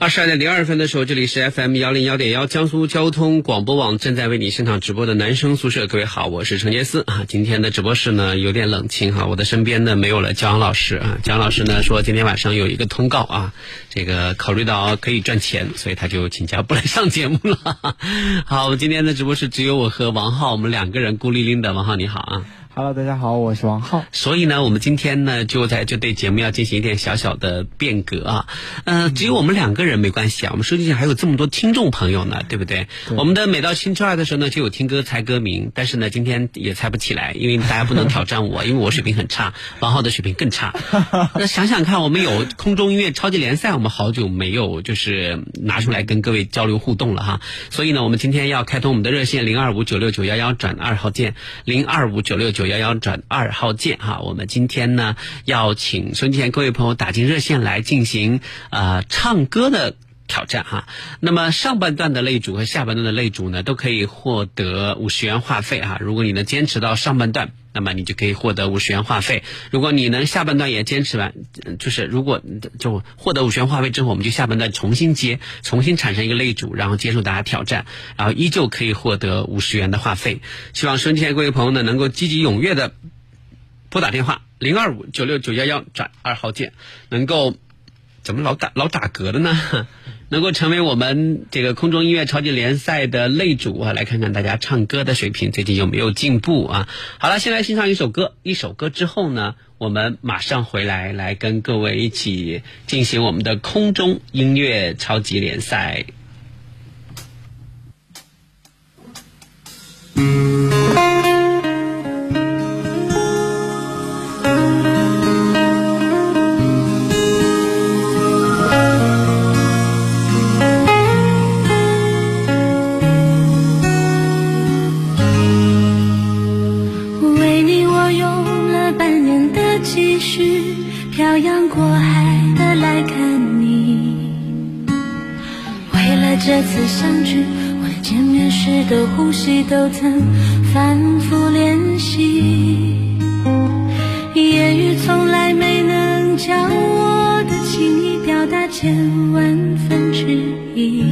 二十二点零二分的时候，这里是 FM 幺零幺点幺江苏交通广播网正在为你现场直播的男生宿舍。各位好，我是陈杰斯啊。今天的直播室呢有点冷清哈，我的身边呢没有了焦阳老师啊。焦阳老师呢说今天晚上有一个通告啊，这个考虑到可以赚钱，所以他就请假不来上节目了。好，今天的直播室只有我和王浩，我们两个人孤零零的。王浩你好啊。Hello，大家好，我是王浩。所以呢，我们今天呢，就在就对节目要进行一点小小的变革啊。呃，只有我们两个人没关系啊，我们收音机还有这么多听众朋友呢，对不对？对我们的每到星期二的时候呢，就有听歌猜歌名，但是呢，今天也猜不起来，因为大家不能挑战我，因为我水平很差，王浩的水平更差。那想想看，我们有空中音乐超级联赛，我们好久没有就是拿出来跟各位交流互动了哈。所以呢，我们今天要开通我们的热线零二五九六九幺幺转二号键，零二五九六九幺幺转二号键哈。我们今天呢，要请孙倩各位朋友打进热线来进行呃唱歌的。挑战哈，那么上半段的擂主和下半段的擂主呢，都可以获得五十元话费哈。如果你能坚持到上半段，那么你就可以获得五十元话费。如果你能下半段也坚持完，就是如果就获得五十元话费之后，我们就下半段重新接，重新产生一个擂主，然后接受大家挑战，然后依旧可以获得五十元的话费。希望收音机前各位朋友呢，能够积极踊跃的拨打电话零二五九六九幺幺转二号键，能够怎么老打老打嗝的呢？能够成为我们这个空中音乐超级联赛的擂主啊，来看看大家唱歌的水平最近有没有进步啊？好了，先来欣赏一首歌，一首歌之后呢，我们马上回来，来跟各位一起进行我们的空中音乐超级联赛。都曾反复练习。言语从来没能将我的情意表达千万分之一。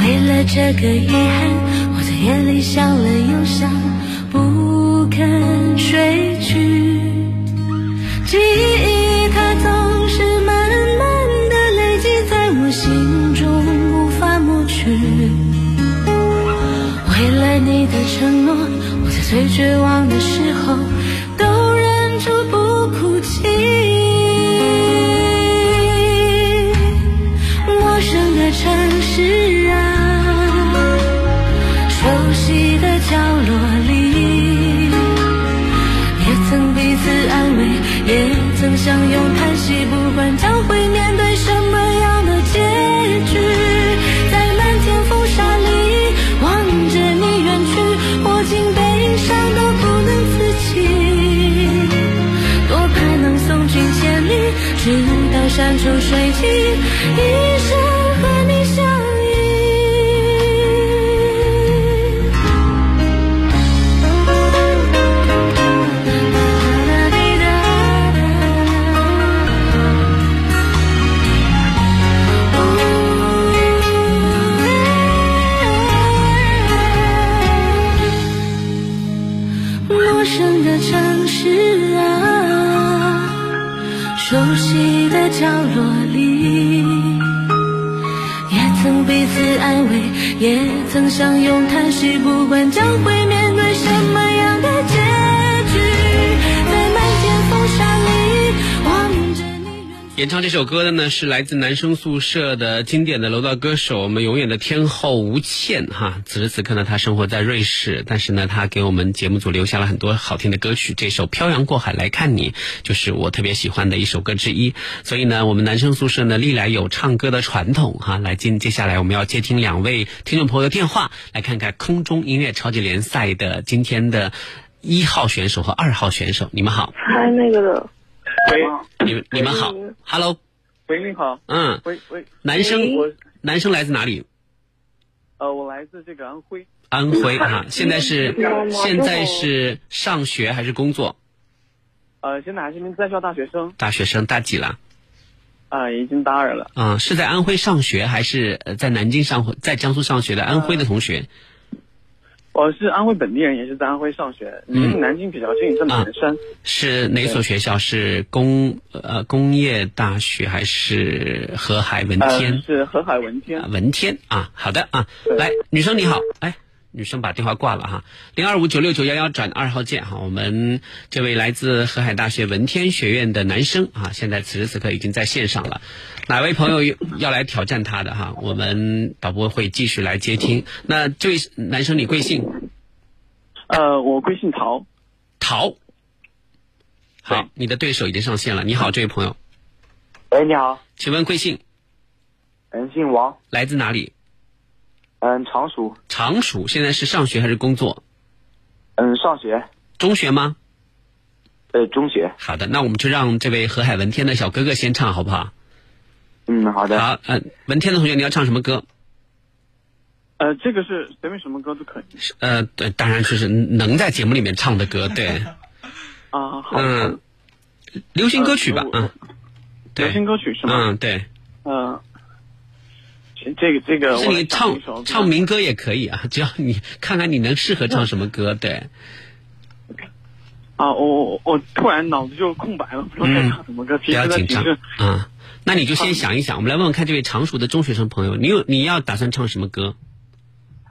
为了这个遗憾，我在夜里想了又想，不肯睡绝望的一也曾相拥叹息，不管将会演唱这首歌的呢是来自男生宿舍的经典的楼道歌手，我们永远的天后吴倩哈。此时此刻呢，她生活在瑞士，但是呢，她给我们节目组留下了很多好听的歌曲。这首《漂洋过海来看你》就是我特别喜欢的一首歌之一。所以呢，我们男生宿舍呢历来有唱歌的传统哈。来，接接下来我们要接听两位听众朋友的电话，来看看空中音乐超级联赛的今天的一号选手和二号选手。你们好，猜那个的，喂，你们你们好，Hello，喂，你好，嗯，喂喂，男生我。男生来自哪里？呃，我来自这个安徽，安徽啊，现在是现在是上学还是工作？呃，现在还是一名在校大学生，大学生大几了？啊、已经大二了，啊、是在安徽上学还是呃在南京上在江苏上学的安徽的同学？我是安徽本地人，也是在安徽上学，离嗯南京比较近，是南山，是哪所学校？是工呃工业大学还是河海文呃，天？是河海文天啊，文天啊，好的啊，来，女生你好，哎，女生把电话挂了哈，零二五九六九幺幺转二号键哈，我们这位来自河海大学文天学院的男生啊，现在此时此刻已经在线上了，哪位朋友要来挑战他的哈，我们导播会继续来接听。那这位男生你贵姓？呃，我贵姓陶，陶。好，你的对手已经上线了。你好，这位朋友，喂，你好，请问贵姓？人，姓王，来自哪里？嗯，常熟，常熟。现在是上学还是工作？嗯，上学，中学吗？呃，中学，好的，那我们就让这位河海文天的小哥哥先唱，好不好？嗯，好的，好，呃，文天的同学，你要唱什么歌？呃，这个是随便什么歌都可以，呃，对，当然就是能在节目里面唱的歌，对，啊，好，嗯，流行歌曲吧，呃嗯，对流行歌曲是吗？嗯，对，嗯，这这个这个，是你唱唱民歌也可以啊，只要你看看你能适合唱什么歌，对，啊，我我我突然脑子就空白了，不知道该唱什么歌。嗯不平时的要紧张啊。那你就先想一想，我们来问问看这位常熟的中学生朋友，你有你要打算唱什么歌？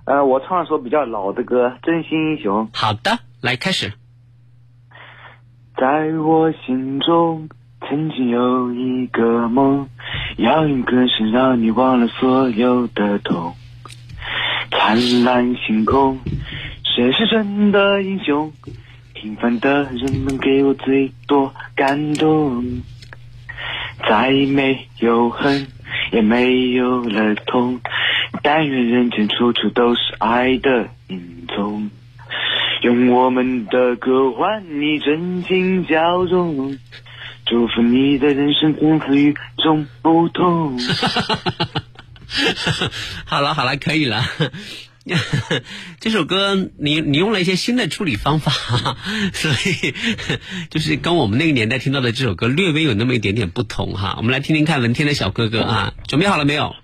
呃，我唱一首比较老的歌，《真心英雄》。好的，来开始。在我心中，曾经有一个梦，要用歌声让你忘了所有的痛。灿烂星空，谁是真的英雄？平凡的人们给我最多感动。再没有恨，也没有了痛，但愿人间处处都是爱的影踪。用我们的歌换你真情交融，祝福你的人生从此与众不同。好了好了，可以了。这首歌你你用了一些新的处理方法，所以就是跟我们那个年代听到的这首歌略微有那么一点点不同哈。我们来听听看文天的小哥哥啊，准备好了没有？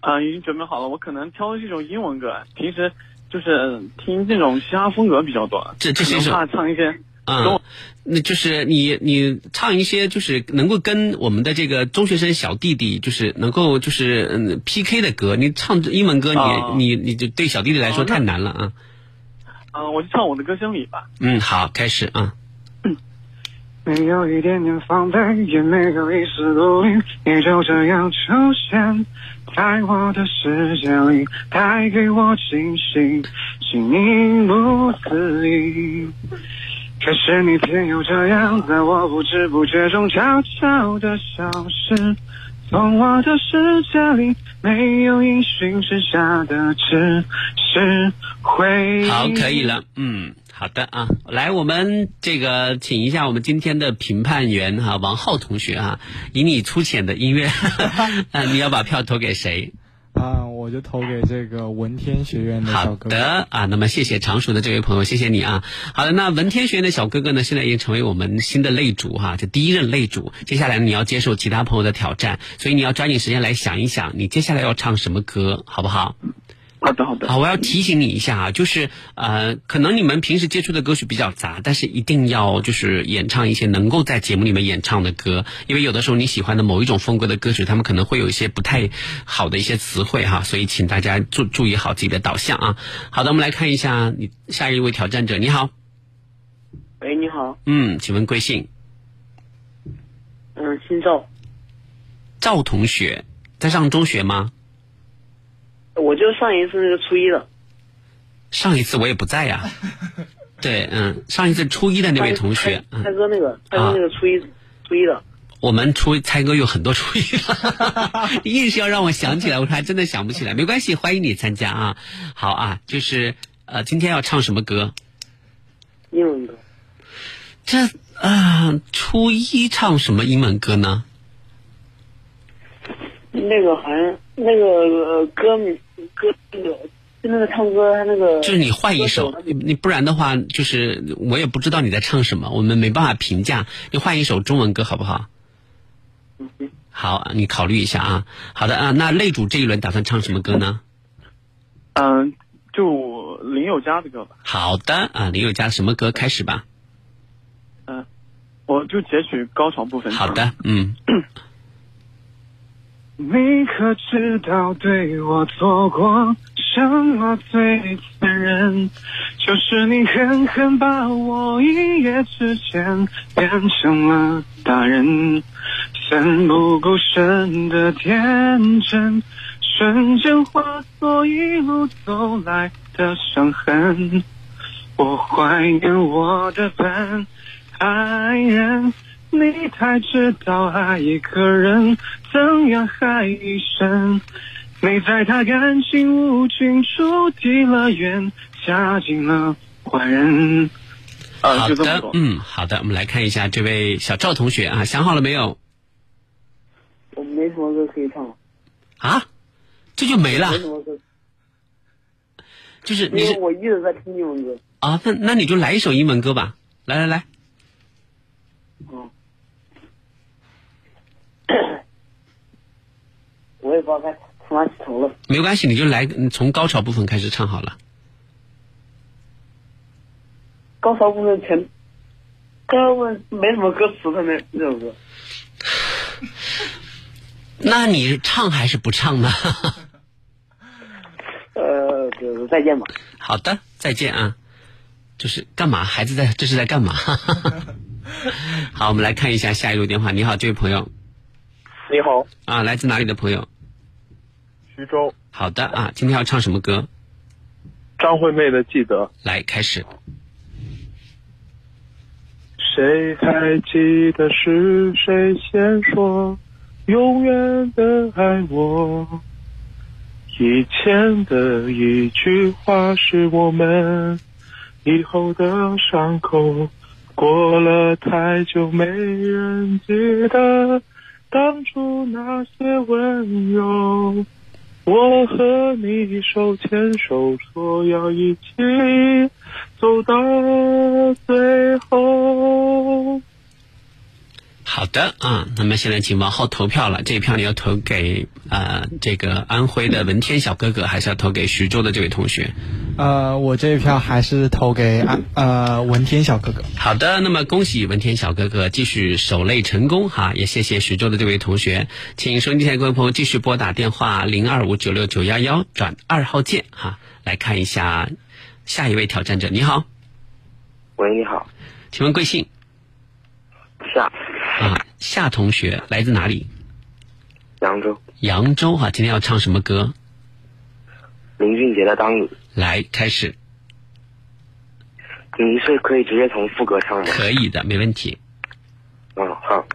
啊、已经准备好了。我可能挑的是一种英文歌，平时就是听这种嘻哈风格比较多。这这是一首可能怕唱一些嗯，那就是你你唱一些就是能够跟我们的这个中学生小弟弟就是能够就是嗯 PK 的歌，你唱英文歌你、哦你你就对小弟弟来说太难了啊。啊、我就唱我的歌声里吧。嗯，好，开始啊。没有一点点防备，也没有一丝顾虑，你就这样出现在我的世界里，带给我惊喜，形影不思议。可是你偏又这样，在我不知不觉中悄悄的消失，从我的世界里没有音讯，剩下的只是回忆。好，可以了，嗯，好的啊，来，我们这个请一下我们今天的评判员哈、王浩同学啊，以你粗浅的音乐，啊，你要把票投给谁？啊，我就投给这个文天学院的小好哥哥。的啊，那么谢谢常熟的这位朋友，谢谢你啊。好的，那文天学院的小哥哥呢，现在已经成为我们新的擂主哈、就第一任擂主。接下来你要接受其他朋友的挑战，所以你要抓紧时间来想一想，你接下来要唱什么歌，好不好？好的，好的。好，我要提醒你一下啊，就是呃，可能你们平时接触的歌曲比较杂，但是一定要就是演唱一些能够在节目里面演唱的歌，因为有的时候你喜欢的某一种风格的歌曲，他们可能会有一些不太好的一些词汇哈，所以请大家注注意好自己的导向啊。好的，我们来看一下你下一位挑战者，你好，喂，你好，嗯，请问贵姓？嗯，姓赵，赵同学，在上中学吗？我就上一次那个初一的，上一次我也不在呀。对，嗯，上一次初一的那位同学，蔡蔡嗯，哥那个，猜哥那个初一、初一的，我们初猜歌有很多初一了，硬是要让我想起来，我说还真的想不起来。没关系，欢迎你参加啊。好啊，就是呃，今天要唱什么歌？英文歌。这啊、呃初一唱什么英文歌呢？那个好像那个呃歌名歌那个就那个唱歌他那个就是你换一首，你你不然的话，就是我也不知道你在唱什么，我们没办法评价。你换一首中文歌好不好？好，你考虑一下啊。好的啊，那擂主这一轮打算唱什么歌呢？嗯，就林宥嘉的歌吧。好的啊，林宥嘉什么歌开始吧？嗯，我就截取高潮部分。好的，嗯，你可知道对我做过什么最残忍？就是你狠狠把我一夜之间变成了大人，奋不顾身的天真，瞬间化作一路走来的伤痕。我怀念我的笨爱人，你才知道爱一个人怎样还一生。你在他感情无尽处递了远，嫁进了坏人。啊，好。的嗯，好的，我们来看一下这位小赵同学啊，想好了没有？我没什么歌可以唱了，啊，这就没了没，什么歌，就是你是因为我一直在听英文歌。啊，那那你就来一首英文歌吧，来来来，嗯，我也不知道该从哪起头了。没关系，你就来，你从高潮部分开始唱好了。高潮部分全，高潮部分没什么歌词的那那首歌。那你唱还是不唱呢？呃，就是再见吧。好的，再见啊。就是干嘛？孩子在这是在干嘛？好，我们来看一下下一路电话。你好，这位朋友你好，啊，来自哪里的朋友？徐州好的啊，今天要唱什么歌？张惠妹的《记得》。来，开始。谁还记得是谁先说永远的爱我？以前的一句话是我们以后的伤口。过了太久，没人记得当初那些温柔。我和你手牵手，说要一起走到最后。好的啊，那么现在请往后投票了。这一票你要投给呃这个安徽的文天小哥哥，还是要投给徐州的这位同学？呃，我这一票还是投给安呃文天小哥哥。好的，那么恭喜文天小哥哥继续守擂成功哈，也谢谢徐州的这位同学，请收音机前各位朋友继续拨打电话零二五九六九幺幺转二号键哈，来看一下下一位挑战者。你好，喂，你好，请问贵姓夏，啊？夏同学来自哪里？扬州，扬州哈，今天要唱什么歌？林俊杰的《当你》，来开始，你是可以直接从副歌唱吗？可以的，没问题。嗯，好。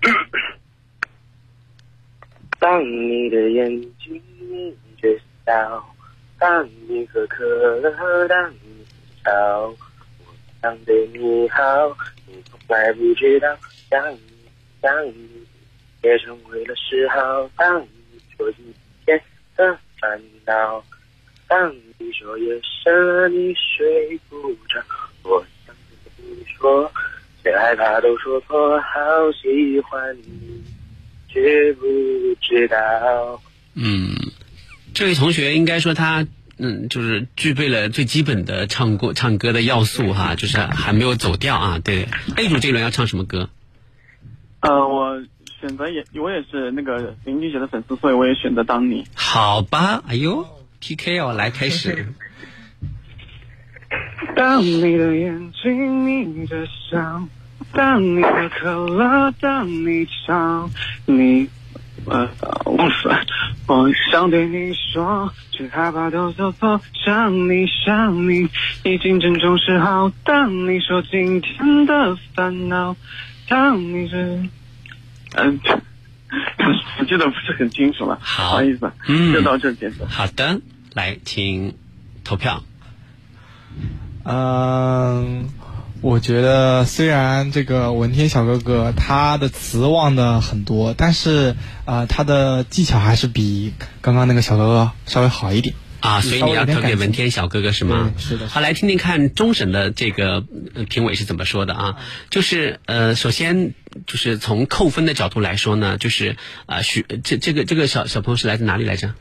当你的眼睛眯着笑，当你喝可乐，当你笑，我想对你好，你从来不知道，想你想你，也成为了嗜好。当你说一天的烦恼，当你说夜深你睡不着，我想对你说，谁害怕都说错，好喜欢你，知不知道？嗯，这位同学应该说他嗯，就是具备了最基本的唱过唱歌的要素哈，就是还没有走调啊。对，，A 组这一轮要唱什么歌？呃，我选择也我也是那个林俊杰的粉丝，所以我也选择当你。好吧，哎呦，PK 哦，来开始。当你的眼睛眯着笑，当你喝可乐，当你唱，你呃忘死了。我想对你说，却害怕都说错。想你想你，已经郑重示好。当你说今天的烦恼，当你是嗯。我记得不是很清楚了，好不好意思，嗯就到这结束。好的，来，请投票。嗯，我觉得虽然这个文天小哥哥他的词忘的很多，但是呃他的技巧还是比刚刚那个小哥哥稍微好一点。啊，所以你要投给文天小哥哥是吗？对是的好，来听听看终审的这个呃评委是怎么说的啊？就是呃，首先就是从扣分的角度来说呢，就是啊，许这这个这个小小朋友是来自哪里来着？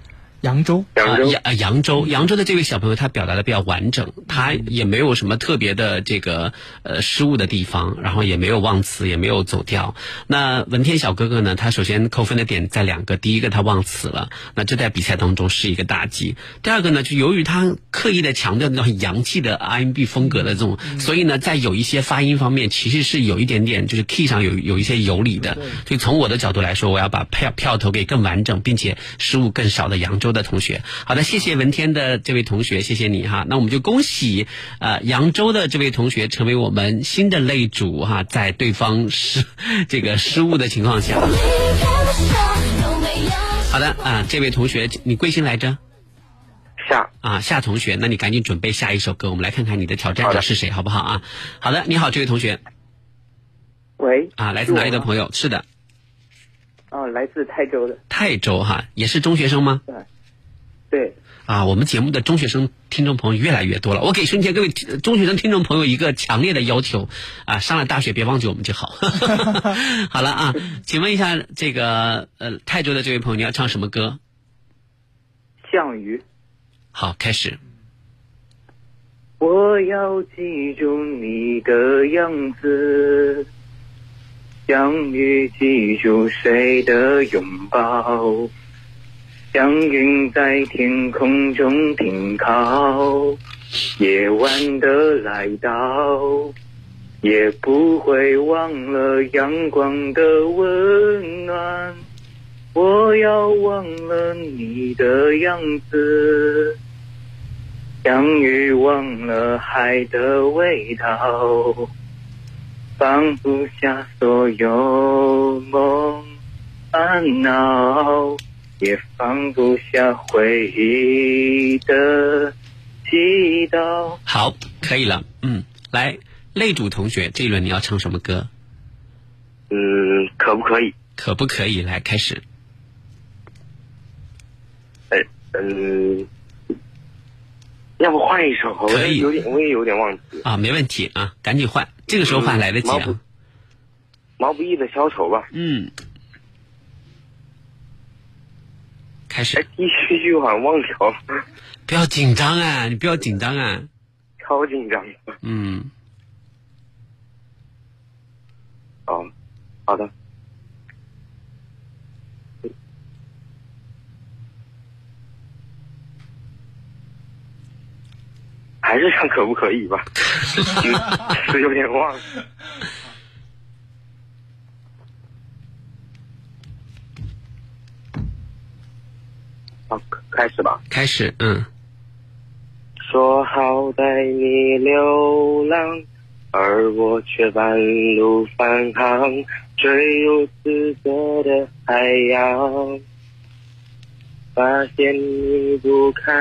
扬州，啊，扬啊扬州，扬州的这位小朋友他表达的比较完整，他也没有什么特别的这个呃失误的地方，然后也没有忘词，也没有走调。那文天小哥哥呢，他首先扣分的点在两个，第一个他忘词了，那这在比赛当中是一个大忌。第二个呢，就由于他刻意的强调那种很洋气的 R&B 风格的这种，所以呢，在有一些发音方面其实是有一点点就是 key 上有有一些有理的。所以从我的角度来说，我要把票票投给更完整并且失误更少的扬州的同学。好的，谢谢文天的这位同学，谢谢你哈。那我们就恭喜呃扬州的这位同学成为我们新的擂主哈，在对方失这个失误的情况下。好的啊，这位同学你贵姓来着？夏啊，夏同学，那你赶紧准备下一首歌，我们来看看你的挑战者是谁，好不好啊？好的，你好，这位同学喂，啊，来自哪里的朋友？友？是的，哦，来自泰州的，泰州哈，也是中学生吗？对，啊，我们节目的中学生听众朋友越来越多了。我给瞬间各位中学生听众朋友一个强烈的要求啊，上了大学别忘记我们就好。好了啊，请问一下这个呃泰州的这位朋友，你要唱什么歌？项羽。好，开始。我要记住你的样子，项羽记住谁的拥抱？祥云在天空中停靠，夜晚的来到，也不会忘了阳光的温暖。我要忘了你的样子。相遇忘了海的味道，放不下所有梦烦恼，也放不下回忆的祈祷。好，可以了。嗯，来，擂主同学，这一轮你要唱什么歌？嗯，可不可以？可不可以？来，开始。哎，嗯，要不换一首？我可以有点，我也有点忘记。啊，没问题啊，赶紧换，这个时候换来得及啊。毛不易的消愁吧。嗯，开始哎，。第一句好像忘掉了，不要紧张啊，你不要紧张啊。超紧张。嗯，哦，好的。还是唱可不可以吧？是 有点忘了。好，开始吧。开始。嗯，说好带你流浪，而我却半路返航，坠入紫色的海洋。发现离不开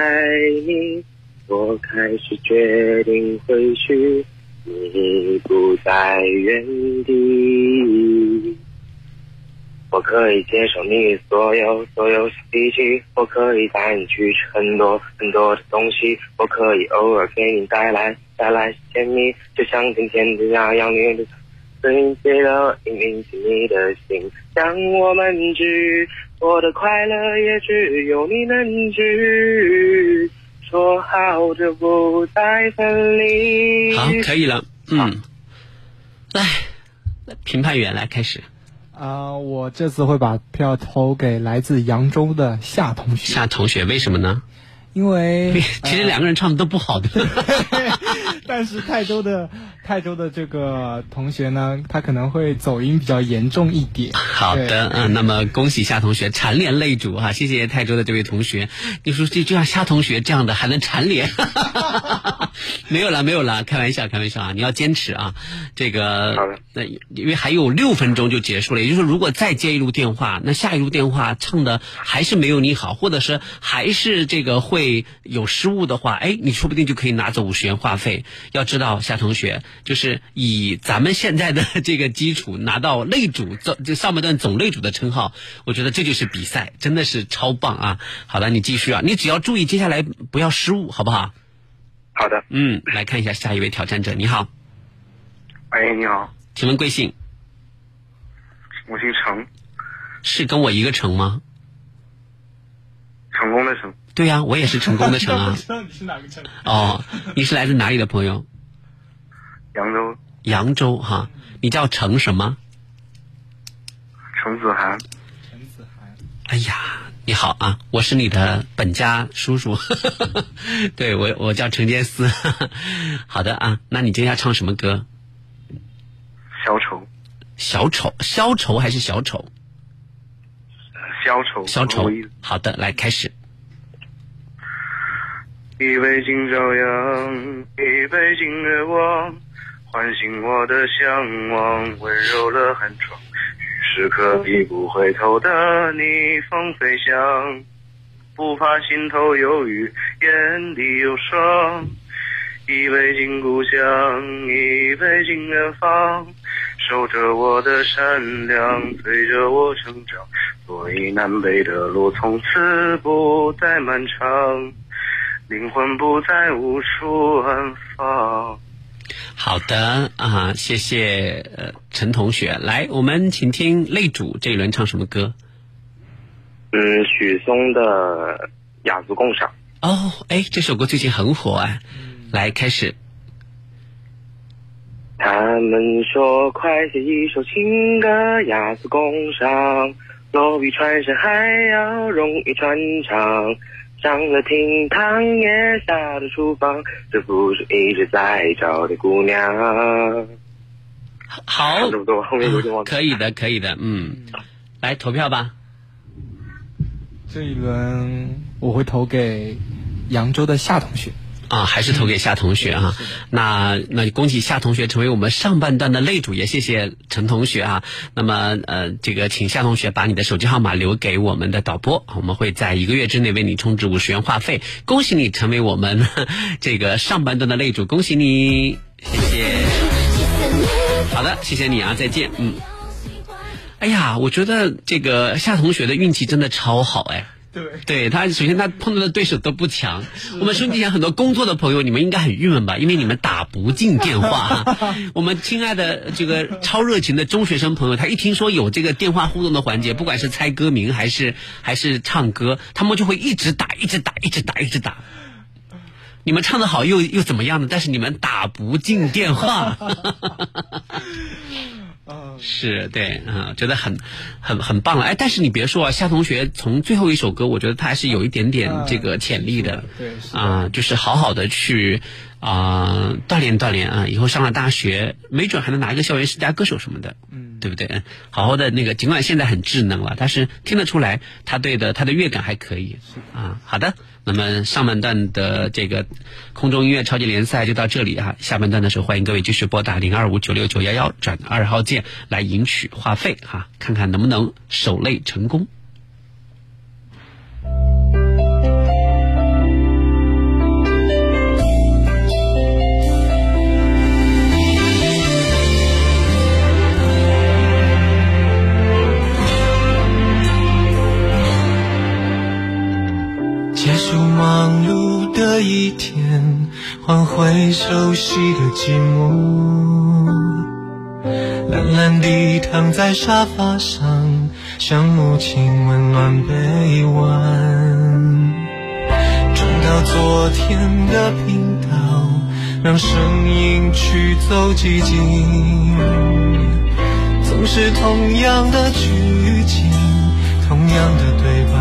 你，我开始决定回去，你不在原地。我可以接受你所有所有小脾气，我可以带你去吃很多很多的东西，我可以偶尔给你带来带来甜蜜，就像今天的那样，你的最最的引领起你的心，让我们知，我的快乐也只有你能知。说好的不再分离。好，可以了。嗯，来，评判员来开始。啊、我这次会把票投给来自扬州的夏同学，夏同学，为什么呢？因为 其实两个人唱的都不好的。但是泰州的泰州的这个同学呢，他可能会走音比较严重一点。好的，嗯，那么恭喜夏同学蝉联擂主哈，谢谢泰州的这位同学。你说这就像夏同学这样的还能蝉联？没有了，没有了，开玩笑，开玩笑啊！你要坚持啊，这个好的那因为还有六分钟就结束了，也就是说，如果再接一路电话，那下一路电话唱的还是没有你好，或者是还是这个会有失误的话，哎，你说不定就可以拿走五十元话费。要知道，夏同学就是以咱们现在的 这个基础拿到擂主总这上半段总擂主的称号，我觉得这就是比赛，真的是超棒啊！好了，你继续啊，你只要注意接下来不要失误，好不好？好的，嗯，来看一下下一位挑战者，你好，喂，你好，请问贵姓？我姓程，是跟我一个程吗？对呀、我也是成功的成啊 知。道你是哪个城？哦，你是来自哪里的朋友？扬州扬州哈，你叫程什么？程子涵，程子涵。哎呀，你好啊，我是你的本家叔叔，对我我叫程建思。好的啊，那你今天要唱什么歌？消愁，小丑，消愁还是小丑？消愁，消愁。好的，来开始。一杯敬朝阳，一杯敬月光，唤醒我的向往，温柔了寒窗。于是可以不回头的逆风飞翔，不怕心头有雨，眼里有霜。一杯敬故乡，一杯敬远方，守着我的善良，陪着我成长。所以南北的路从此不再漫长。灵魂不再无处安放。好的啊，谢谢呃陈同学。来，我们请听擂主这一轮唱什么歌？嗯，许嵩的《雅俗共赏》。哦，哎，这首歌最近很火啊。来，开始。他们说快写一首情歌，雅俗共赏，落笔传神还要容易传唱。上了厅堂也下了厨房，这不是一直在找的姑娘。好，差不多，后面有点忘。可以的，可以的，嗯，来投票吧。这一轮我会投给扬州的夏同学。啊，还是投给夏同学啊。那那恭喜夏同学成为我们上半段的擂主，也谢谢陈同学啊。那么呃，这个请夏同学把你的手机号码留给我们的导播，我们会在一个月之内为你充值五十元话费。恭喜你成为我们 这个上半段的擂主，恭喜你，谢谢。好的，谢谢你啊，再见，嗯。哎呀，我觉得这个夏同学的运气真的超好哎。对，对他，首先他碰到的对手都不强。我们兄弟前很多工作的朋友，你们应该很郁闷吧？因为你们打不进电话。我们亲爱的这个超热情的中学生朋友，他一听说有这个电话互动的环节，不管是猜歌名还是还是唱歌，他们就会一直打，一直打，一直打，一直打。你们唱的好又又怎么样呢？但是你们打不进电话。是对，嗯，觉得很很很棒了。哎，但是你别说啊，夏同学从最后一首歌，我觉得他还是有一点点这个潜力的。对，是的啊、就是好好的去啊、锻炼锻炼啊，以后上了大学，没准还能拿一个校园十佳歌手什么的。嗯，对不对？好好的那个，尽管现在很智能了，但是听得出来他对的他的乐感还可以啊。好的，那么上半段的这个空中音乐超级联赛就到这里啊。下半段的时候，欢迎各位继续拨打零二五九六九幺幺转二号键来赢取话费哈、看看能不能守擂成功。一天，换回熟悉的寂寞。懒懒地躺在沙发上，像母亲温暖臂弯。转到昨天的频道，让声音驱走寂静。总是同样的剧情，同样的对白。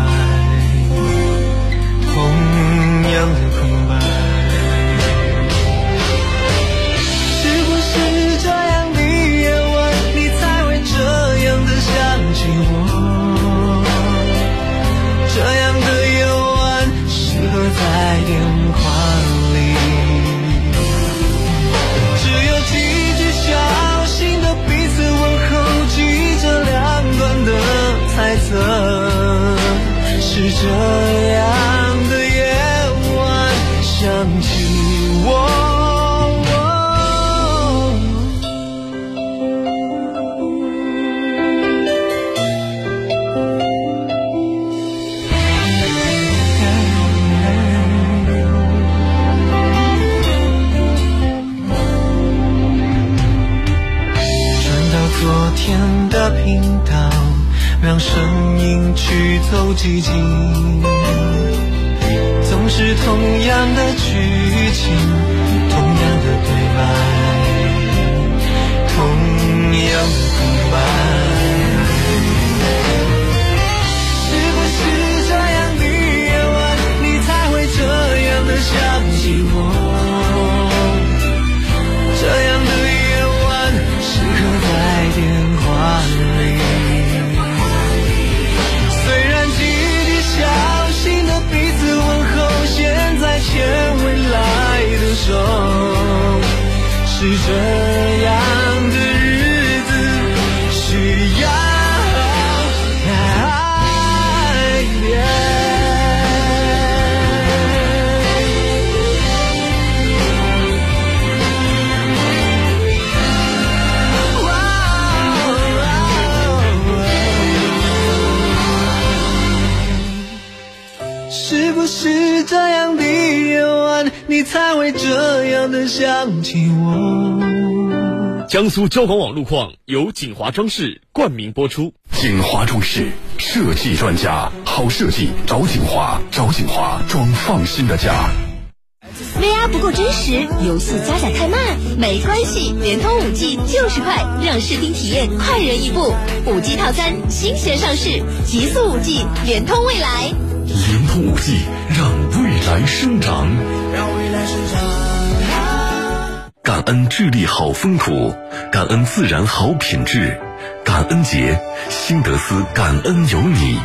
同样的色是这样。江苏交管网路况由锦华装饰冠名播出。锦华装饰设计专家，好设计找锦华，找锦华装放心的家。VR 不够真实，游戏加载太慢，没关系，联通五 G 就是快，让视听体验快人一步。五 G 套餐新鲜上市，极速五 G，联通未来。联通五 G 让未来生长。让未来生长。感恩智利好风土，感恩自然好品质，感恩节，新德斯感恩有你，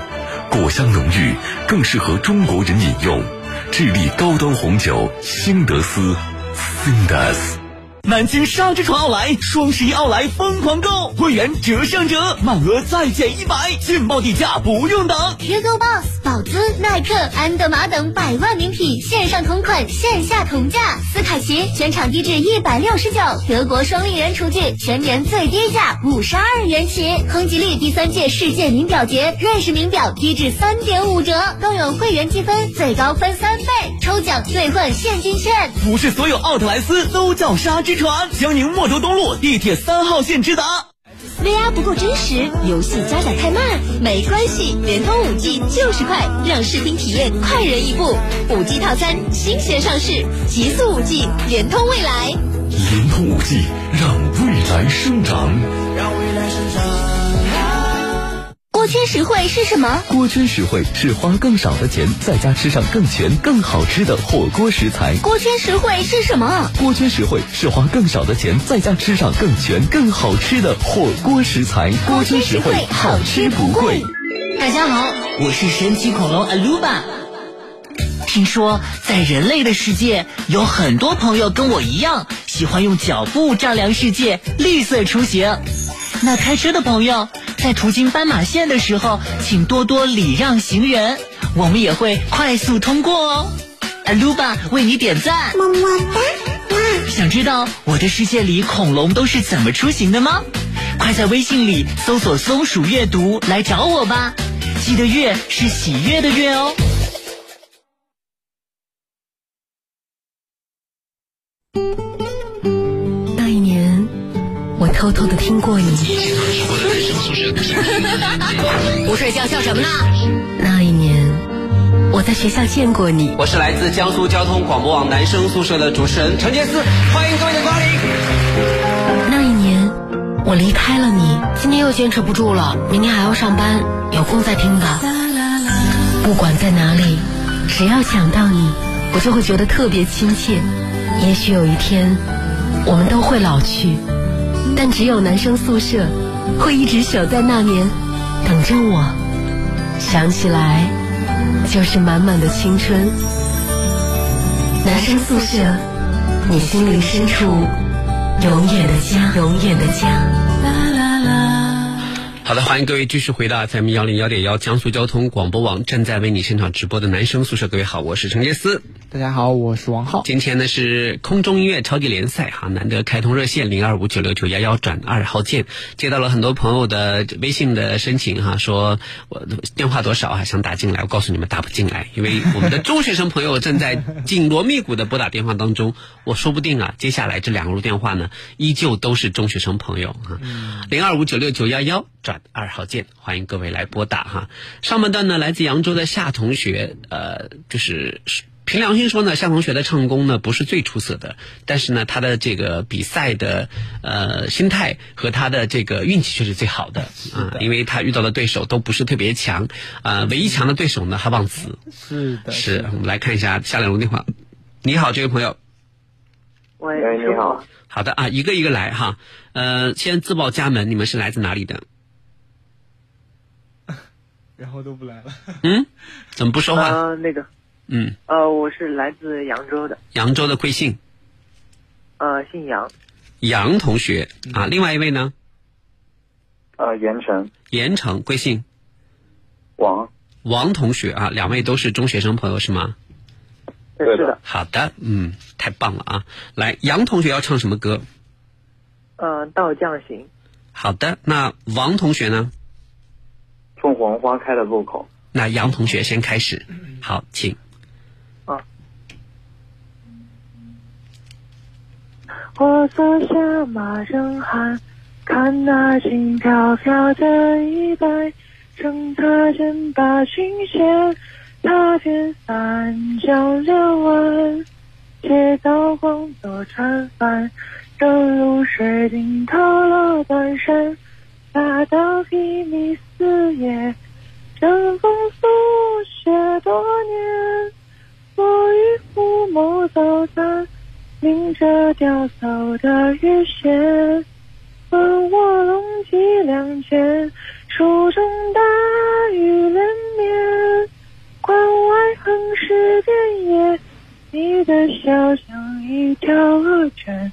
果香浓郁，更适合中国人饮用。智利高端红酒新德斯 Sindas。南京沙之船奥莱双十一奥莱疯狂购，会员折上折，满额再减一百，劲爆底价不用等。Hugo Boss、宝姿、耐克、安德玛等百万名品线上同款，线下同价。斯凯奇全场低至一百六十九，德国双立人厨具全年最低价五十二元起。亨吉利第三届世界名表节，瑞士名表低至三点五折，更有会员积分，最高分三倍，抽奖兑换现金券。不是所有奥特莱斯都叫沙之船，江宁莫州东路地铁三号线直达。VR 不够真实，游戏加载太慢，没关系，联通五 G 就是快，让视听体验快人一步。五 G 套餐新鲜上市，极速五 G，联通未来。联通五 G 让未来生长。让未来生长。锅圈实惠是什么？锅圈实惠是花更少的钱，在家吃上更全、更好吃的火锅食材。锅圈实惠是什么？锅圈实惠是花更少的钱，在家吃上更全、更好吃的火锅食材。锅圈实惠，好吃不贵。大家好，我是神奇恐龙阿鲁巴。听说在人类的世界，有很多朋友跟我一样，喜欢用脚步丈量世界，绿色出行。那开车的朋友，在途经斑马线的时候，请多多礼让行人，我们也会快速通过哦。阿鲁巴为你点赞，么么哒。想知道我的世界里恐龙都是怎么出行的吗？快在微信里搜索“松鼠阅读”来找我吧。记得“阅”是喜悦的“月”哦。那一年，我偷偷的听过你。不睡觉笑什么呢？那一年，我在学校见过你。我是来自江苏交通广播网男生宿舍的主持人陈杰思，欢迎各位的光临。那一年，我离开了你。今天又坚持不住了，明天还要上班，有空再听吧。不管在哪里，只要想到你，我就会觉得特别亲切。也许有一天，我们都会老去，但只有男生宿舍会一直守在那年，等着我。想起来，就是满满的青春。男生宿舍，你心灵深处永远的家，永远的家。啦啦啦好的，欢迎各位继续回到 FM 幺零幺点幺江苏交通广播网正在为你现场直播的男生宿舍。各位好，我是陈杰思。大家好，我是王浩。今天呢是空中音乐超级联赛哈，难得开通热线零二五九六九幺幺转二号键，接到了很多朋友的微信的申请哈，说我电话多少啊，想打进来，我告诉你们打不进来，因为我们的中学生朋友正在紧锣密鼓的拨打电话当中，我说不定啊，接下来这两路电话呢，依旧都是中学生朋友啊，零二五九六九幺幺转二号键，欢迎各位来拨打哈。上半段呢，来自扬州的夏同学，呃，就是。凭良心说呢，夏同学的唱功呢不是最出色的，但是呢，他的这个比赛的呃心态和他的这个运气却是最好的啊，因为他遇到的对手都不是特别强啊，唯一强的对手呢，还忘词。是的，是我们来看一下夏两路电话。你好，这位朋友。喂，你好。好的啊，一个一个来哈。呃，先自报家门，你们是来自哪里的？然后都不来了。嗯？怎么不说话？呃，那个。嗯，呃，我是来自扬州的。扬州的贵姓？呃，姓杨。杨同学啊，另外一位呢？呃，盐城。盐城贵姓？王。王同学啊，两位都是中学生朋友是吗？对的。好的，嗯，太棒了啊！来，杨同学要唱什么歌？呃，《道将行》。好的，那王同学呢？凤凰花开的路口。那杨同学先开始，好，请。我坐下马人喊，看那轻飘飘的衣摆，正踏肩把琴弦，踏遍三江六岸，借刀光做船帆，登陆水浸透了半山，大道披靡四野，阵风拂雪多年，我与父母走在。淋着钓叟的鱼线，问我龙脊两肩，书中大雨连绵。关外横尸遍野，你的笑像一条恶犬，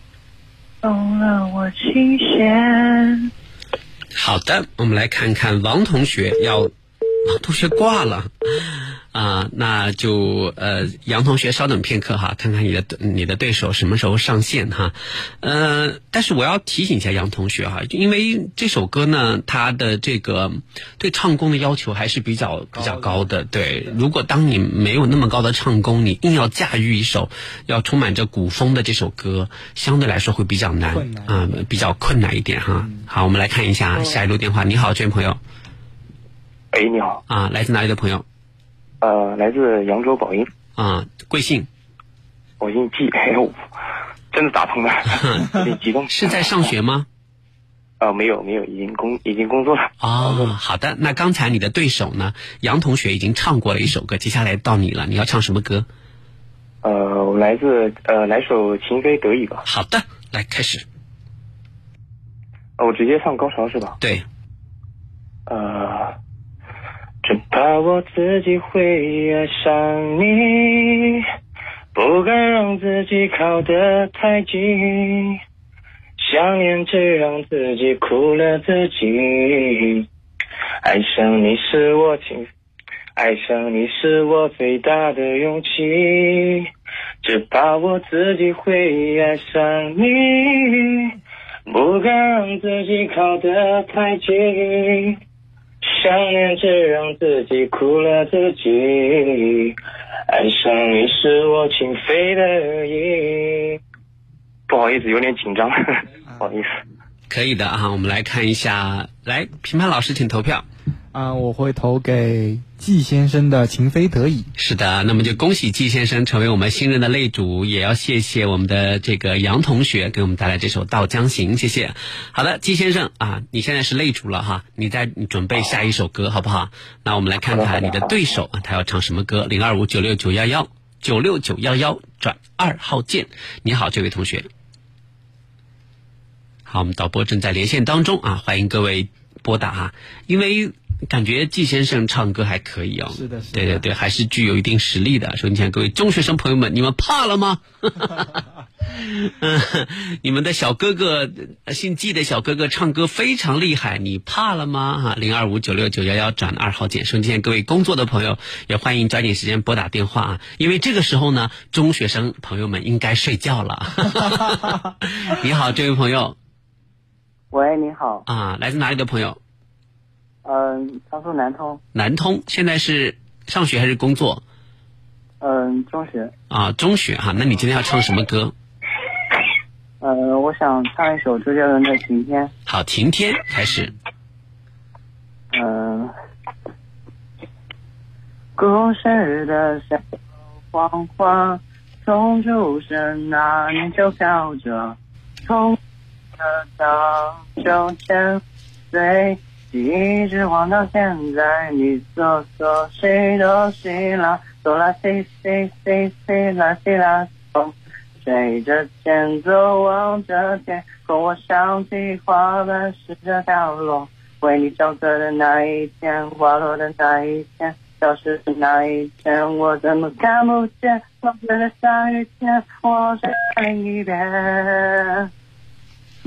动了我琴弦。好的，我们来看看王同学要，王同学挂了。啊，那就呃，杨同学稍等片刻哈，看看你的你的对手什么时候上线哈，呃，但是我要提醒一下杨同学哈，因为这首歌呢，它的这个对唱功的要求还是比较比较高的。对，如果当你没有那么高的唱功，你硬要驾驭一首要充满着古风的这首歌，相对来说会比较难啊，比较困难一点哈。好，我们来看一下下一路电话。你好，这位朋友。哎，你好。啊，来自哪里的朋友？呃，来自扬州宝应啊，贵姓？我姓季，哎呦，真的打通了，有点激动。是在上学吗？啊，没有没有，已经工已经工作了。哦，好的。那刚才你的对手呢？杨同学已经唱过了一首歌，接下来到你了，你要唱什么歌？呃，我来自呃，来首《情非得已》吧。好的，来开始。哦我直接上高潮是吧？对。呃。怕我自己会爱上你，不敢让自己靠得太近，想念只让自己苦了自己。爱上你是我情，爱上你是我最大的勇气，只怕我自己会爱上你，不敢让自己靠得太近。想念只让自己苦了自己，爱上你是我情非得已。不好意思，有点紧张，不好意思。可以的啊，我们来看一下，来评判老师请投票。啊，我会投给季先生的《情非得已》。是的，那么就恭喜季先生成为我们新任的擂主，也要谢谢我们的这个杨同学给我们带来这首《道江行》，谢谢。好的，季先生啊，你现在是擂主了哈，你在准备下一首歌好不好？那我们来看看你的对手啊，他要唱什么歌？零二五九六九幺幺九六九幺幺转二号键。你好，这位同学。好，我们导播正在连线当中啊，欢迎各位拨打啊，因为。感觉季先生唱歌还可以哦，是的，是的，对对对，还是具有一定实力的。说你看各位中学生朋友们，你们怕了吗？嗯，你们的小哥哥，呃姓季的小哥哥唱歌非常厉害，你怕了吗？哈，零二五九六九幺幺转二号键。收听各位工作的朋友，也欢迎抓紧时间拨打电话啊，因为这个时候呢，中学生朋友们应该睡觉了。你好，这位朋友喂，你好，啊，来自哪里的朋友？嗯，江苏南通，南通，现在是上学还是工作？嗯，中学，啊，中学哈，那你今天要唱什么歌？呃，我想唱一首周杰伦的《晴天》。好，晴天开始。嗯，故事的小黄花，从出生那年就飘着，从得到秋千，随记忆直晃到现在，你嗦嗦西哆西拉，哆啦西西西西拉西拉嗦。随着前奏望着天空，我想起花瓣试着掉落。为你找歌的那一天，花落的那一天，消失的那一天，我怎么看不见？落雪的下雨天，我再看一遍。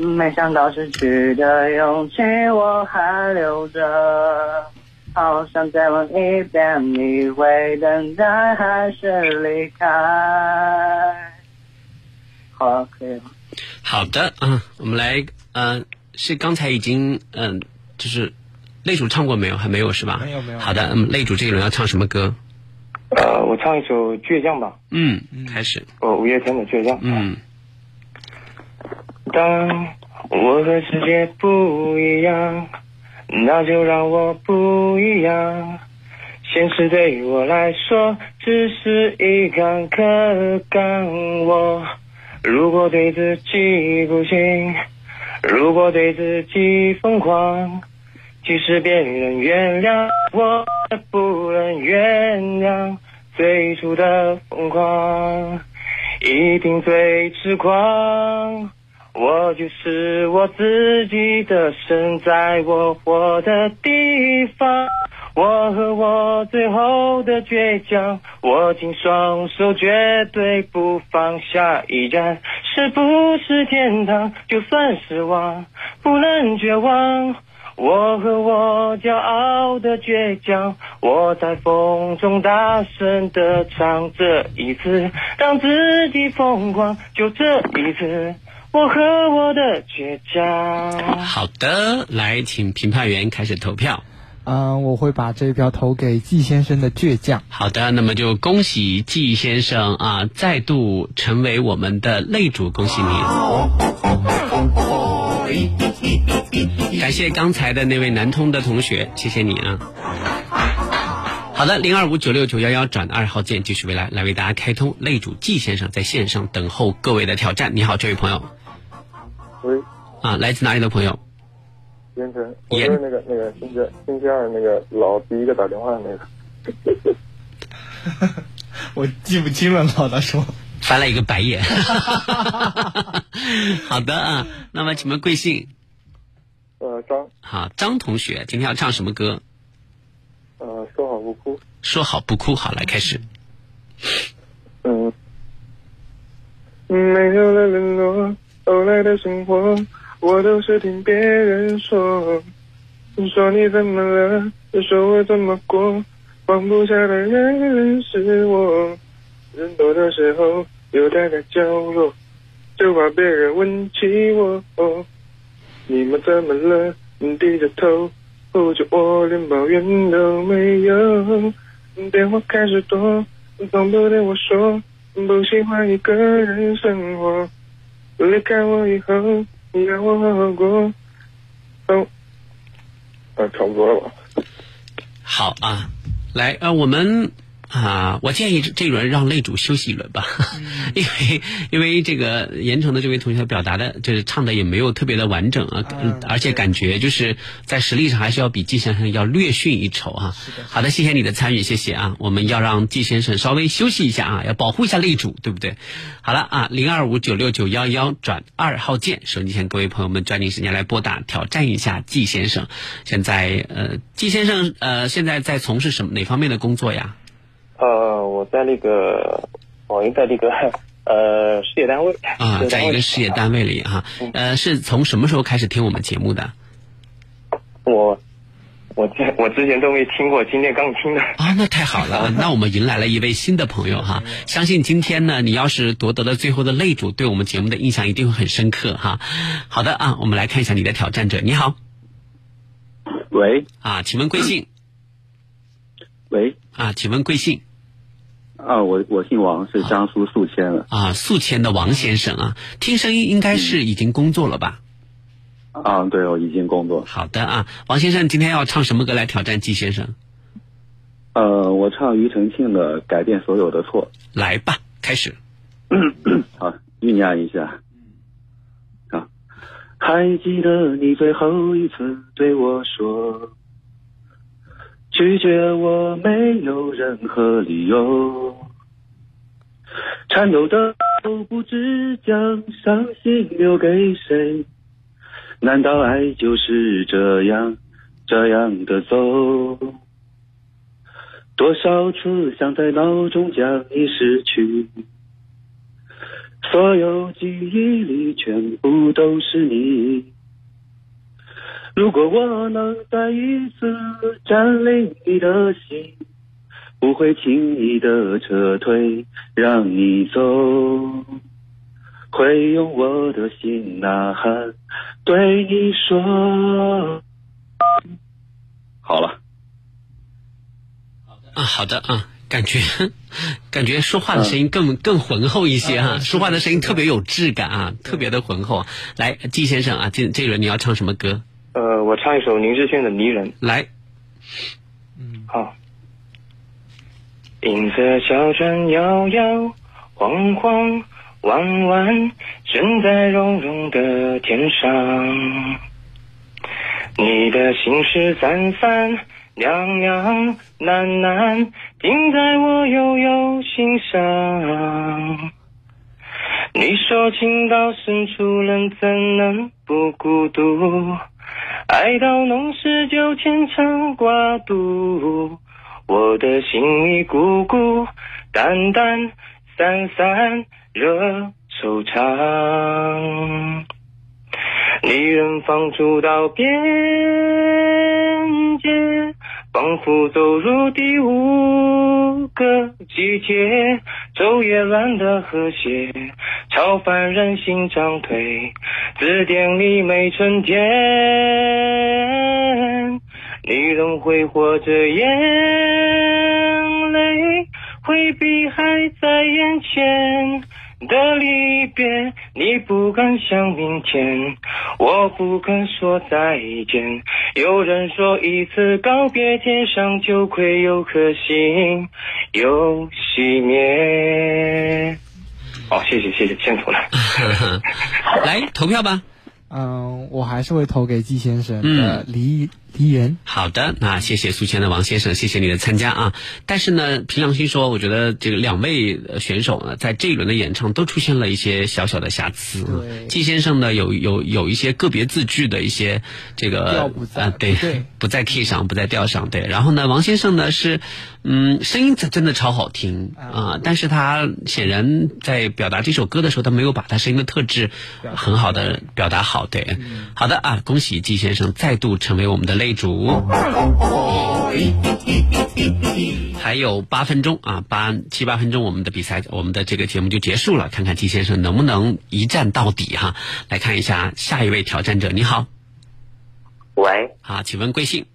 没想到失去的勇气我还留着，好想再问一遍，你会等待还是离开？好了，可以了。好的，嗯，我们来，嗯、是刚才已经，嗯、就是擂主唱过没有？还没有是吧？没有没有好的，嗯，擂主这一轮要唱什么歌？呃，我唱一首《倔强》吧，嗯，开始。哦，五月天的《倔强》。嗯。当我和世界不一样，那就让我不一样。现实对我来说只是一杆可干。我如果对自己不行，如果对自己疯狂，即使别人原谅，我也不能原谅最初的疯狂，一定最痴狂。我就是我自己的神，在我活的地方，我和我最后的倔强，握紧双手，绝对不放下。一站是不是天堂？就算失望，不能绝望。我和我骄傲的倔强，我在风中大声的唱，这一次让自己疯狂，就这一次。我和我的倔强。好的，来，请评判员开始投票。嗯、我会把这一票投给季先生的倔强。好的，那么就恭喜季先生啊，再度成为我们的擂主，恭喜你！感谢刚才的那位南通的同学，谢谢你啊。好的，零二五九六九幺幺转二号键，继续为来来为大家开通。擂主季先生在线上等候各位的挑战。你好，这位朋友喂，啊，来自哪里的朋友？盐城，我是那个那个星期星期二那个老第一个打电话的那个。我记不清了，老大说。翻了一个白眼。好的啊，那么请问贵姓？呃，张，好，张同学，今天要唱什么歌？呃，说好不哭。说好不哭，好，来开始。嗯，没有了联络，后来的生活，我都是听别人说。说你怎么了？说我怎么过？放不下的人是我。人多的时候，又待在角落，就怕别人问起我。你们怎么了？你低着头，护着我，连抱怨都没有。电话开始多，从不对我说，不喜欢一个人生活。离开我以后，你让我好好过。哦，啊，差不多了吧？好啊，来，呃，我们啊，我建议这一轮让擂主休息一轮吧，因为因为这个盐城的这位同学表达的，就是唱的也没有特别的完整啊，嗯而且感觉就是在实力上还是要比季先生要略逊一筹啊。好的，谢谢你的参与，谢谢啊，我们要让季先生稍微休息一下啊，要保护一下擂主，对不对？好了啊，零二五九六九幺幺转二号键，手机前各位朋友们抓紧时间来拨打，挑战一下季先生。现在呃，季先生呃，现在在从事什么哪方面的工作呀？呃，我在那个网易在那个 呃，事业单位啊，在一个事业单位里哈，呃，是从什么时候开始听我们节目的？我我之我之前都没听过，今天刚听的。啊，那太好了，那我们迎来了一位新的朋友哈。相信今天呢，你要是夺得了最后的擂主，对我们节目的印象一定会很深刻哈。好的啊，我们来看一下你的挑战者，你好喂啊，请问贵姓？喂啊，请问贵姓？啊，我我姓王，是江苏宿迁的。啊，宿迁的王先生啊，听声音应该是已经工作了吧？啊，对，我已经工作。好的啊，王先生今天要唱什么歌来挑战季先生？呃，我唱庾澄庆的《改变所有的错来吧，开始。》。好，酝酿一下。啊，还记得你最后一次对我说，拒绝我没有任何理由，颤抖的手不知将伤心留给谁。难道爱就是这样这样的走？多少次想在脑中将你失去，所有记忆里全部都是你。如果我能再一次占领你的心，不会轻易的撤退，让你走。会用我的心呐喊对你说。好了，啊，好的啊，感觉 感觉说话的声音更、更浑厚一些哈、说话的声音特别有质感啊，特别的浑厚。来，季先生啊，这这一轮你要唱什么歌？呃，我唱一首林志炫的《迷人》。来，好。银色小船摇摇晃晃，弯弯悬在绒绒的天上。你的心事三三两两难难，停在我悠悠心上。你说情到深处人怎能不孤独？爱到浓时就牵肠挂肚。我的心里孤孤单单，散散惹惆怅。离人放逐到边界，仿佛走入第五个季节，昼夜乱的和谐，超凡人心长腿，字典里没春天，你仍挥霍着眼泪，回避还在眼前。的离别，你不敢想明天，我不肯说再见。有人说一次告别，天上就会有颗星又熄灭。好，谢谢谢谢，辛苦了。来投票吧。嗯，我还是会投给季先生的离离人。好的，那谢谢宿迁的王先生，谢谢你的参加啊。但是呢，凭良心说，我觉得这个两位呃选手呢，在这一轮的演唱都出现了一些小小的瑕疵。对季先生呢，有有有一些个别字句的一些这个调不在啊，对对，不在 key 上，不在调上，对。然后呢，王先生呢是，嗯，声音真的超好听啊，但是他显然在表达这首歌的时候，他没有把他声音的特质很好的表达好，对。好的啊，恭喜季先生再度成为我们的擂主。还有八分钟啊，八七八分钟，我们的比赛，我们的这个节目就结束了。看看季先生能不能一战到底哈。来看一下下一位挑战者，你好，喂，啊，请问贵姓？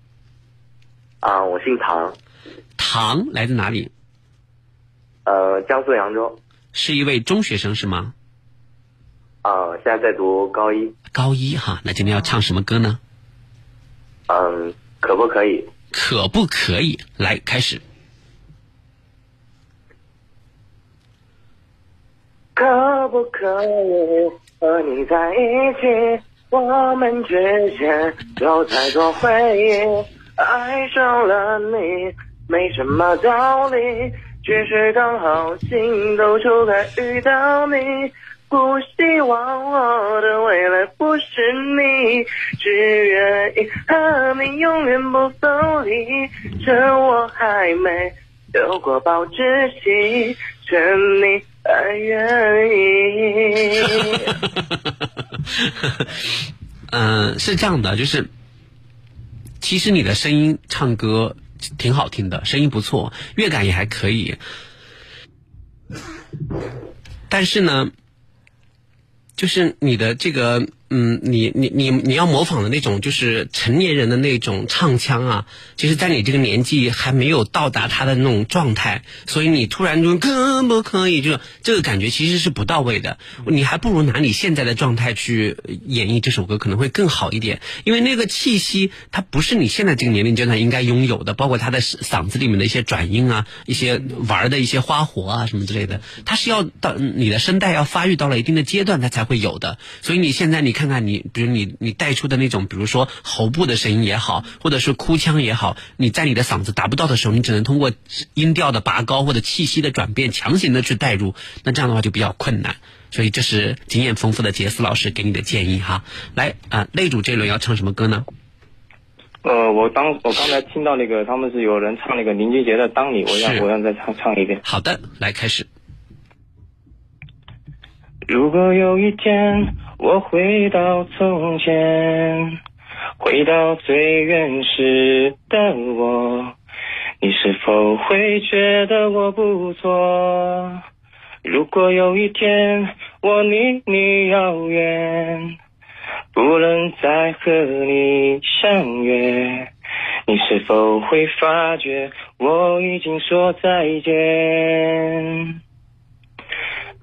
啊、我姓唐，唐来自哪里？呃，江苏扬州，是一位中学生是吗？啊、现在在读高一，高一哈，那今天要唱什么歌呢？嗯，可不可以？可不可以？来开始。可不可以和你在一起？我们之间有太多回忆，爱上了你没什么道理，只是刚好心都出来遇到你。不希望我的未来不是你，只愿意和你永远不分离。趁我还没有过保质期，趁你还愿意。嗯，是这样的，就是其实你的声音唱歌挺好听的，声音不错，乐感也还可以。但是呢，就是你的这个，嗯，你你你你要模仿的那种，就是成年人的那种唱腔啊，其实，在你这个年纪还没有到达他的那种状态，所以你突然就可不可以，就是这个感觉其实是不到位的。你还不如拿你现在的状态去演绎这首歌，可能会更好一点。因为那个气息，它不是你现在这个年龄阶段应该拥有的，包括他的嗓子里面的一些转音啊，一些玩的一些花活啊什么之类的，它是要到你的声带要发育到了一定的阶段，它才会有的。所以你现在你看看你，比如你你带出的那种，比如说喉部的声音也好，或者是哭腔也好，你在你的嗓子达不到的时候，你只能通过音调的拔高或者气息的转变，强行的去带入，那这样的话就比较困难。所以这是经验丰富的杰斯老师给你的建议哈。来啊，擂主这一轮要唱什么歌呢？呃，我当我刚才听到那个他们是有人唱那个林俊杰的《当你》，我让我让再唱唱一遍。好的，来开始。如果有一天我回到从前，回到最原始的我，你是否会觉得我不错？如果有一天我离你遥远，不能再和你相约，你是否会发觉我已经说再见？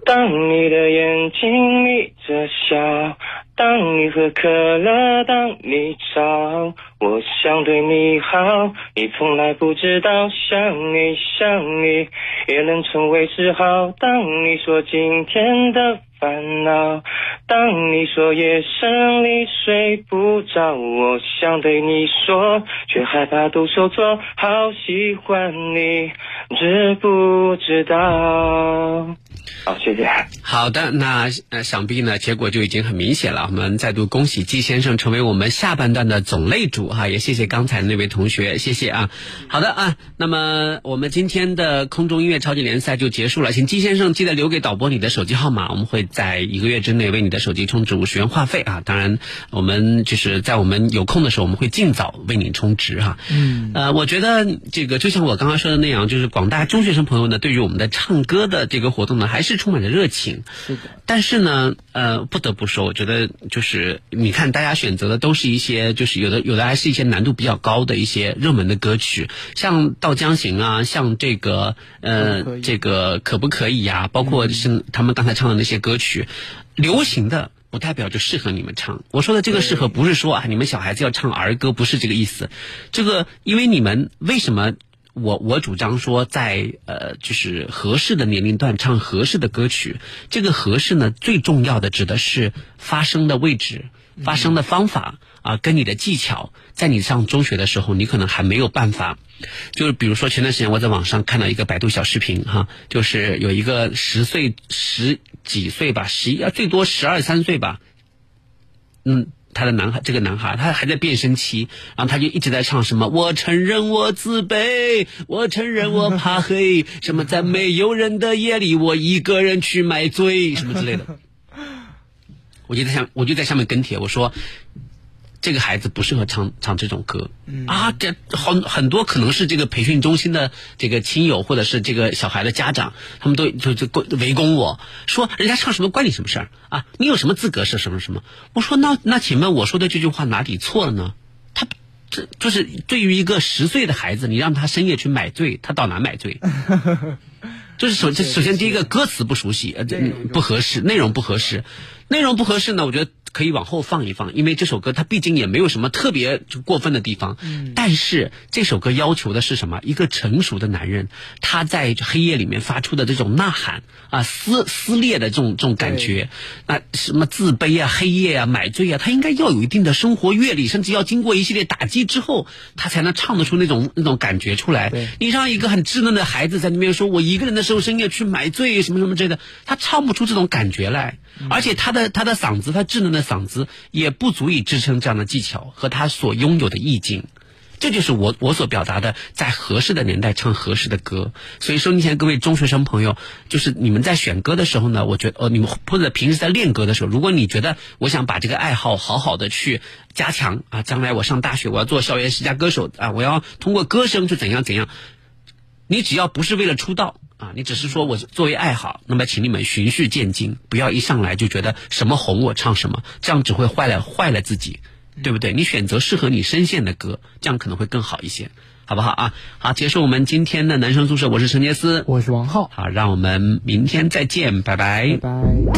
当你的眼睛眯着笑，当你喝可乐，当你吵，我想对你好，你从来不知道，想你想你也能成为嗜好。当你说今天的烦恼，当你说夜深里睡不着，我想对你说，却害怕都说错，好喜欢你，知不知道？好，谢谢。好的，那呃，想必呢，结果就已经很明显了。我们再度恭喜季先生成为我们下半段的总擂主哈，也谢谢刚才那位同学，谢谢啊。好的啊，那么我们今天的空中音乐超级联赛就结束了，请季先生记得留给导播你的手机号码，我们会在一个月之内为你的手机充值五十元话费啊。当然，我们就是在我们有空的时候，我们会尽早为你充值哈。嗯，呃，我觉得这个就像我刚刚说的那样，就是广大中学生朋友呢，对于我们的唱歌的这个活动呢，还是充满着热情。是的。但是呢，呃，不得不说，我觉得就是你看，大家选择的都是一些，就是有的有的还是一些难度比较高的一些热门的歌曲，像《到江行》啊，像这个呃这个可不可以呀、包括是他们刚才唱的那些歌曲，流行的。不代表就适合你们唱。我说的这个适合，不是说啊，你们小孩子要唱儿歌，不是这个意思。这个，因为你们为什么我我主张说在呃就是合适的年龄段唱合适的歌曲，这个合适呢，最重要的指的是发声的位置、发声的方法啊，跟你的技巧，在你上中学的时候，你可能还没有办法。就是比如说前段时间我在网上看到一个百度小视频哈，就是有一个十岁十几岁吧，十一啊最多十二三岁吧，嗯。他的男孩，这个男孩，他还在变声期，然后他就一直在唱什么“我承认我自卑，我承认我怕黑”，什么在没有人的夜里，我一个人去买醉，什么之类的。我就在下，我就在下面跟帖，我说这个孩子不适合唱唱这种歌、啊！这很很多可能是这个培训中心的这个亲友或者是这个小孩的家长，他们都就就围攻我说人家唱什么关你什么事儿啊？你有什么资格是什么什么？我说那那请问我说的这句话哪里错了呢？他这就是对于一个十岁的孩子，你让他深夜去买醉，他到哪买醉？就是首先首先第一个歌词不熟悉，呃，这不合适，内容不合适，内容不合适呢，我觉得可以往后放一放，因为这首歌它毕竟也没有什么特别就过分的地方。嗯。但是这首歌要求的是什么？一个成熟的男人，他在黑夜里面发出的这种呐喊啊，撕撕裂的这种这种感觉，那什么自卑啊、黑夜啊、买醉啊，他应该要有一定的生活阅历，甚至要经过一系列打击之后，他才能唱得出那种那种感觉出来。你让一个很稚嫩的孩子在那边说，我一个人的时候深夜去买醉什么什么之类的，他唱不出这种感觉来。而且他的他的嗓子，他稚嫩的嗓子也不足以支撑这样的技巧和他所拥有的意境。这就是我我所表达的，在合适的年代唱合适的歌。所以收音前各位中学生朋友，就是你们在选歌的时候呢，我觉得呃，你们或者平时在练歌的时候，如果你觉得我想把这个爱好好好的去加强啊，将来我上大学我要做校园十佳歌手啊，我要通过歌声去怎样怎样，你只要不是为了出道。啊，你只是说我作为爱好，那么请你们循序渐进，不要一上来就觉得什么红我唱什么，这样只会坏了坏了自己，对不对？你选择适合你声线的歌，这样可能会更好一些，好不好啊？好，结束我们今天的男生宿舍，我是陈杰斯，我是王浩，好，让我们明天再见，拜拜，拜拜。